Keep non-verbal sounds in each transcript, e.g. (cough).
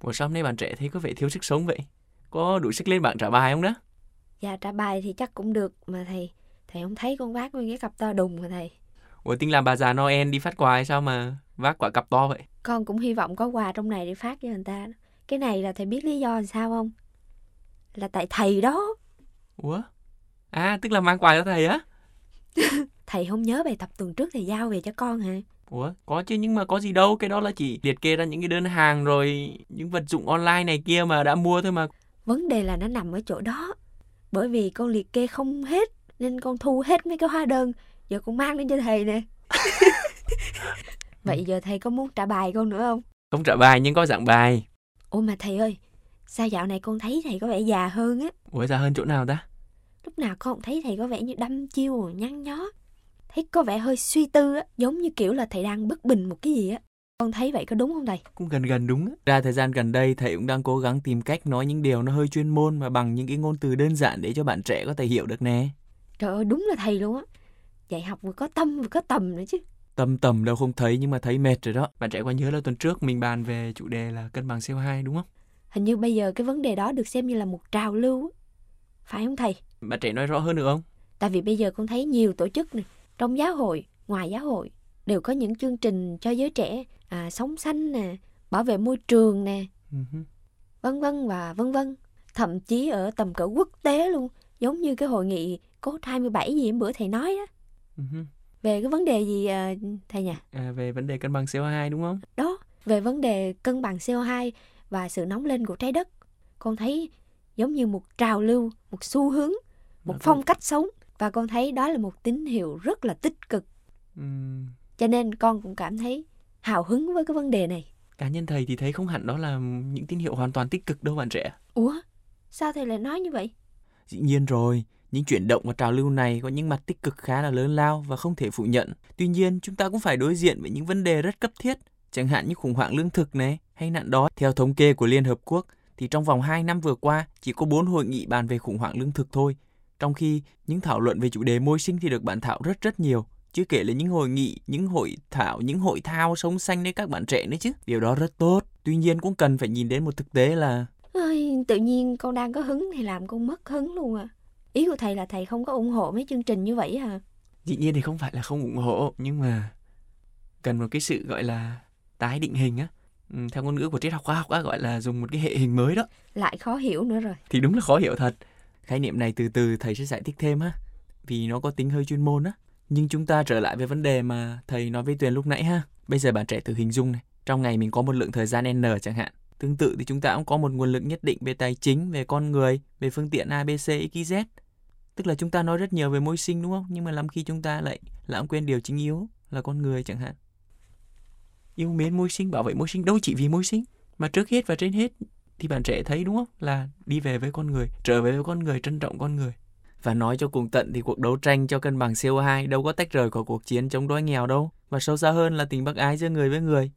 Ủa sao hôm nay bạn trẻ thấy có vẻ thiếu sức sống vậy? Có đủ sức lên bảng trả bài không đó? Dạ trả bài thì chắc cũng được mà thầy. Thầy không thấy con vác nguyên cái cặp to đùng mà thầy. Ủa tính làm bà già Noel đi phát quà hay sao mà vác quả cặp to vậy? Con cũng hy vọng có quà trong này để phát cho người ta. Cái này là thầy biết lý do làm sao không? Là tại thầy đó. Ủa? À tức là mang quà cho thầy á? (laughs) Thầy không nhớ bài tập tuần trước thầy giao về cho con hả? Ủa, có chứ nhưng mà có gì đâu, cái đó là chỉ liệt kê ra những cái đơn hàng rồi những vật dụng online này kia mà đã mua thôi mà. Vấn đề là nó nằm ở chỗ đó. Bởi vì con liệt kê không hết nên con thu hết mấy cái hóa đơn. Giờ con mang đến cho thầy nè. (laughs) Vậy giờ thầy có muốn trả bài con nữa không? Không trả bài nhưng có dạng bài. Ủa mà thầy ơi, sao dạo này con thấy thầy có vẻ già hơn á? Ủa già hơn chỗ nào ta? Lúc nào con cũng thấy thầy có vẻ như đăm chiêu, nhăn nhó. Thấy có vẻ hơi suy tư á, giống như kiểu là thầy đang bất bình một cái gì á. Con thấy vậy có đúng không thầy? Cũng gần gần đúng. Ra thời gian gần đây thầy cũng đang cố gắng tìm cách nói những điều nó hơi chuyên môn mà bằng những cái ngôn từ đơn giản để cho bạn trẻ có thể hiểu được nè. Trời ơi, đúng là thầy luôn á. Dạy học vừa có tâm vừa có tầm nữa chứ. Tâm tầm đâu không thấy nhưng mà thấy mệt rồi đó. Bạn trẻ có nhớ là tuần trước mình bàn về chủ đề là cân bằng CO2 đúng không? Hình như bây giờ cái vấn đề đó được xem như là một trào lưu á. Phải không thầy? Bạn trẻ nói rõ hơn được không? Tại vì bây giờ con thấy nhiều tổ chức này, trong giáo hội, ngoài giáo hội đều có những chương trình cho giới trẻ à, sống xanh nè, bảo vệ môi trường nè, Uh-huh. vân vân và vân vân. Thậm chí ở tầm cỡ quốc tế luôn, giống như cái hội nghị cốt 27 gì hôm bữa thầy nói á, Uh-huh. về cái vấn đề gì à, thầy nhỉ? À, về vấn đề cân bằng CO2 đúng không? Đó, về vấn đề cân bằng CO2 và sự nóng lên của trái đất. Con thấy giống như một trào lưu, một xu hướng, một Mà phong cách sống và con thấy đó là một tín hiệu rất là tích cực. Ừm, Cho nên con cũng cảm thấy hào hứng với cái vấn đề này. cá nhân thầy thì thấy không hẳn đó là những tín hiệu hoàn toàn tích cực đâu bạn trẻ. Ủa, sao thầy lại nói như vậy? Dĩ nhiên rồi, những chuyển động và trào lưu này có những mặt tích cực khá là lớn lao và không thể phủ nhận. Tuy nhiên, chúng ta cũng phải đối diện với những vấn đề rất cấp thiết, chẳng hạn như khủng hoảng lương thực này hay nạn đói. Theo thống kê của Liên Hợp Quốc, thì trong vòng 2 năm vừa qua chỉ có 4 hội nghị bàn về khủng hoảng lương thực thôi. Trong khi những thảo luận về chủ đề môi sinh thì được bàn thảo rất rất nhiều. Chưa kể là những hội nghị, những hội thảo, những hội thao sống xanh với các bạn trẻ nữa chứ. Điều đó rất tốt. Tuy nhiên cũng cần phải nhìn đến một thực tế là Ôi, tự nhiên con đang có hứng thì làm con mất hứng luôn à. Ý của thầy là thầy không có ủng hộ mấy chương trình như vậy hả? Dĩ nhiên thì không phải là không ủng hộ nhưng mà cần một cái sự gọi là tái định hình á. Ừ, theo ngôn ngữ của triết học khoa học á gọi là dùng một cái hệ hình mới đó. Lại khó hiểu nữa rồi. Thì đúng là khó hiểu thật. Khái niệm này từ từ thầy sẽ giải thích thêm ha. Vì nó có tính hơi chuyên môn á. Nhưng chúng ta trở lại với vấn đề mà thầy nói với Tuyền lúc nãy ha. Bây giờ bạn trẻ thử hình dung này. Trong ngày mình có một lượng thời gian N chẳng hạn. Tương tự thì chúng ta cũng có một nguồn lực nhất định về tài chính, về con người, về phương tiện ABC, XYZ. Tức là chúng ta nói rất nhiều về môi sinh đúng không? Nhưng mà lắm khi chúng ta lại lãng quên điều chính yếu là con người chẳng hạn. Yêu mến môi sinh, bảo vệ môi sinh đâu chỉ vì môi sinh. Mà trước hết và trên hết thì bạn trẻ thấy đúng không? Là đi về với con người, trở về với con người, trân trọng con người. Và nói cho cùng tận thì cuộc đấu tranh cho cân bằng CO2 đâu có tách rời khỏi cuộc chiến chống đói nghèo đâu. Và sâu xa hơn là tình bác ái giữa người với người.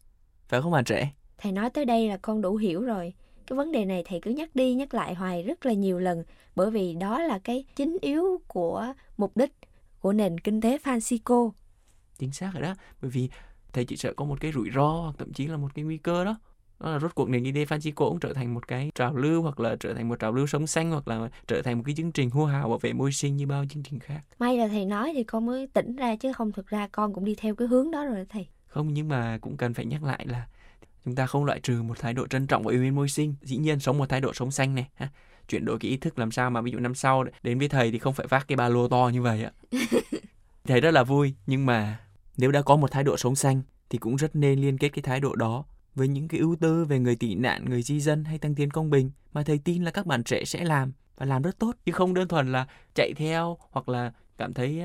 Phải không bạn trẻ? Thầy nói tới đây là con đủ hiểu rồi. Cái vấn đề này thầy cứ nhắc đi nhắc lại hoài rất là nhiều lần bởi vì đó là cái chính yếu của mục đích của nền kinh tế Francisco. Chính xác rồi đó. Bởi vì thầy chỉ sợ có một cái rủi ro hoặc thậm chí là một cái nguy cơ đó. Đó là rốt cuộc nền kinh tế Francisco cũng trở thành một cái trào lưu hoặc là trở thành một trào lưu sống xanh hoặc là trở thành một cái chương trình hô hào bảo vệ môi sinh như bao chương trình khác. May là thầy nói thì con mới tỉnh ra chứ không thực ra con cũng đi theo cái hướng đó rồi thầy. Không nhưng mà cũng cần phải nhắc lại là chúng ta không loại trừ một thái độ trân trọng và yêu mến môi sinh. Dĩ nhiên sống một thái độ sống xanh này. Ha. Chuyển đổi cái ý thức làm sao mà ví dụ năm sau đến với thầy thì không phải vác cái ba lô to như vậy ạ. (laughs) thầy rất là vui nhưng mà nếu đã có một thái độ sống xanh thì cũng rất nên liên kết cái thái độ đó với những cái ưu tư về người tị nạn, người di dân hay tăng tiến công bình mà thầy tin là các bạn trẻ sẽ làm và làm rất tốt chứ không đơn thuần là chạy theo hoặc là cảm thấy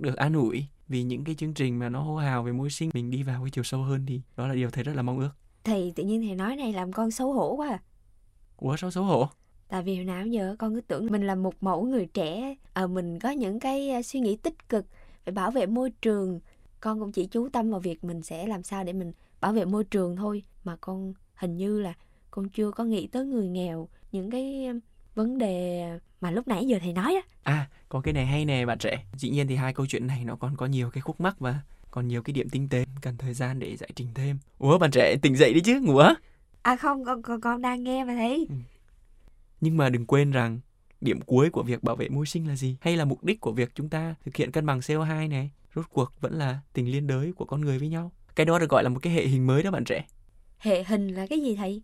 được an ủi vì những cái chương trình mà nó hô hào về môi sinh mình đi vào cái chiều sâu hơn thì đó là điều thầy rất là mong ước. Thầy tự nhiên thầy nói này làm con xấu hổ quá à. Ủa sao xấu hổ? Tại vì hồi nào giờ con cứ tưởng mình là một mẫu người trẻ, ờ mình có những cái à, suy nghĩ tích cực về bảo vệ môi trường. Con cũng chỉ chú tâm vào việc mình sẽ làm sao để mình bảo vệ môi trường thôi. Mà con hình như là con chưa có nghĩ tới người nghèo, những cái vấn đề mà lúc nãy giờ thầy nói á. À, có cái này hay nè bạn trẻ. Dĩ nhiên thì hai câu chuyện này nó còn có nhiều cái khúc mắc và còn nhiều cái điểm tinh tế cần thời gian để giải trình thêm. Ủa bạn trẻ tỉnh dậy đi chứ, ngủ á? À không, con con, con đang nghe mà thấy. Ừ. Nhưng mà đừng quên rằng điểm cuối của việc bảo vệ môi sinh là gì? Hay là mục đích của việc chúng ta thực hiện cân bằng CO2 này? Rốt cuộc vẫn là tình liên đới của con người với nhau. Cái đó được gọi là một cái hệ hình mới đó bạn trẻ. Hệ hình là cái gì thầy?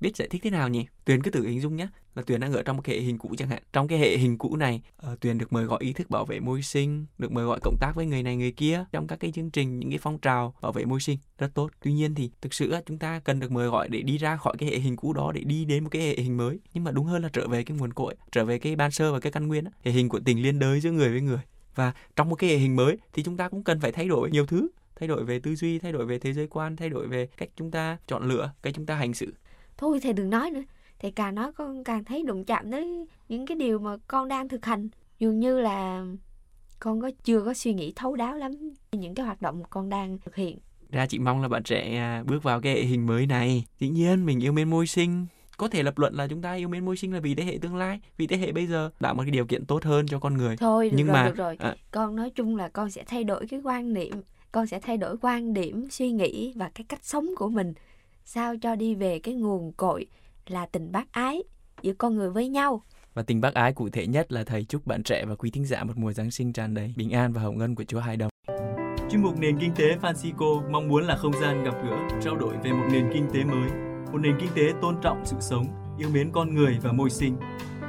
biết giải thích thế nào nhỉ? Tuyền cứ tự hình dung nhé, là Tuyền đang ở trong một cái hệ hình cũ chẳng hạn. Trong cái hệ hình cũ này, uh, Tuyền được mời gọi ý thức bảo vệ môi sinh, được mời gọi cộng tác với người này người kia trong các cái chương trình, những cái phong trào bảo vệ môi sinh rất tốt. Tuy nhiên thì thực sự chúng ta cần được mời gọi để đi ra khỏi cái hệ hình cũ đó để đi đến một cái hệ hình mới. Nhưng mà đúng hơn là trở về cái nguồn cội, trở về cái ban sơ và cái căn nguyên, đó. hệ hình của tình liên đới giữa người với người. Và trong một cái hệ hình mới thì chúng ta cũng cần phải thay đổi nhiều thứ thay đổi về tư duy thay đổi về thế giới quan thay đổi về cách chúng ta chọn lựa cách chúng ta hành xử. Thôi thầy đừng nói nữa thầy càng nói con càng thấy đụng chạm tới những cái điều mà con đang thực hành. Dường như là con có chưa có suy nghĩ thấu đáo lắm những cái hoạt động con đang thực hiện. Ra chị mong là bạn trẻ à, bước vào cái hệ hình mới này. Dĩ nhiên mình yêu mến môi sinh. Có thể lập luận là chúng ta yêu mến môi sinh là vì thế hệ tương lai vì thế hệ bây giờ tạo một cái điều kiện tốt hơn cho con người. Thôi được nhưng rồi, mà được rồi. à, con nói chung là con sẽ thay đổi cái quan niệm con sẽ thay đổi quan điểm suy nghĩ và cái cách sống của mình sao cho đi về cái nguồn cội là tình bác ái giữa con người với nhau. Và tình bác ái cụ thể nhất là thầy chúc bạn trẻ và quý thính giả một mùa Giáng sinh tràn đầy bình an và hậu ngân của Chúa Hai Đồng. Chuyên mục Nền Kinh tế Francisco mong muốn là không gian gặp gỡ, trao đổi về một nền kinh tế mới, một nền kinh tế tôn trọng sự sống, yêu mến con người và môi sinh.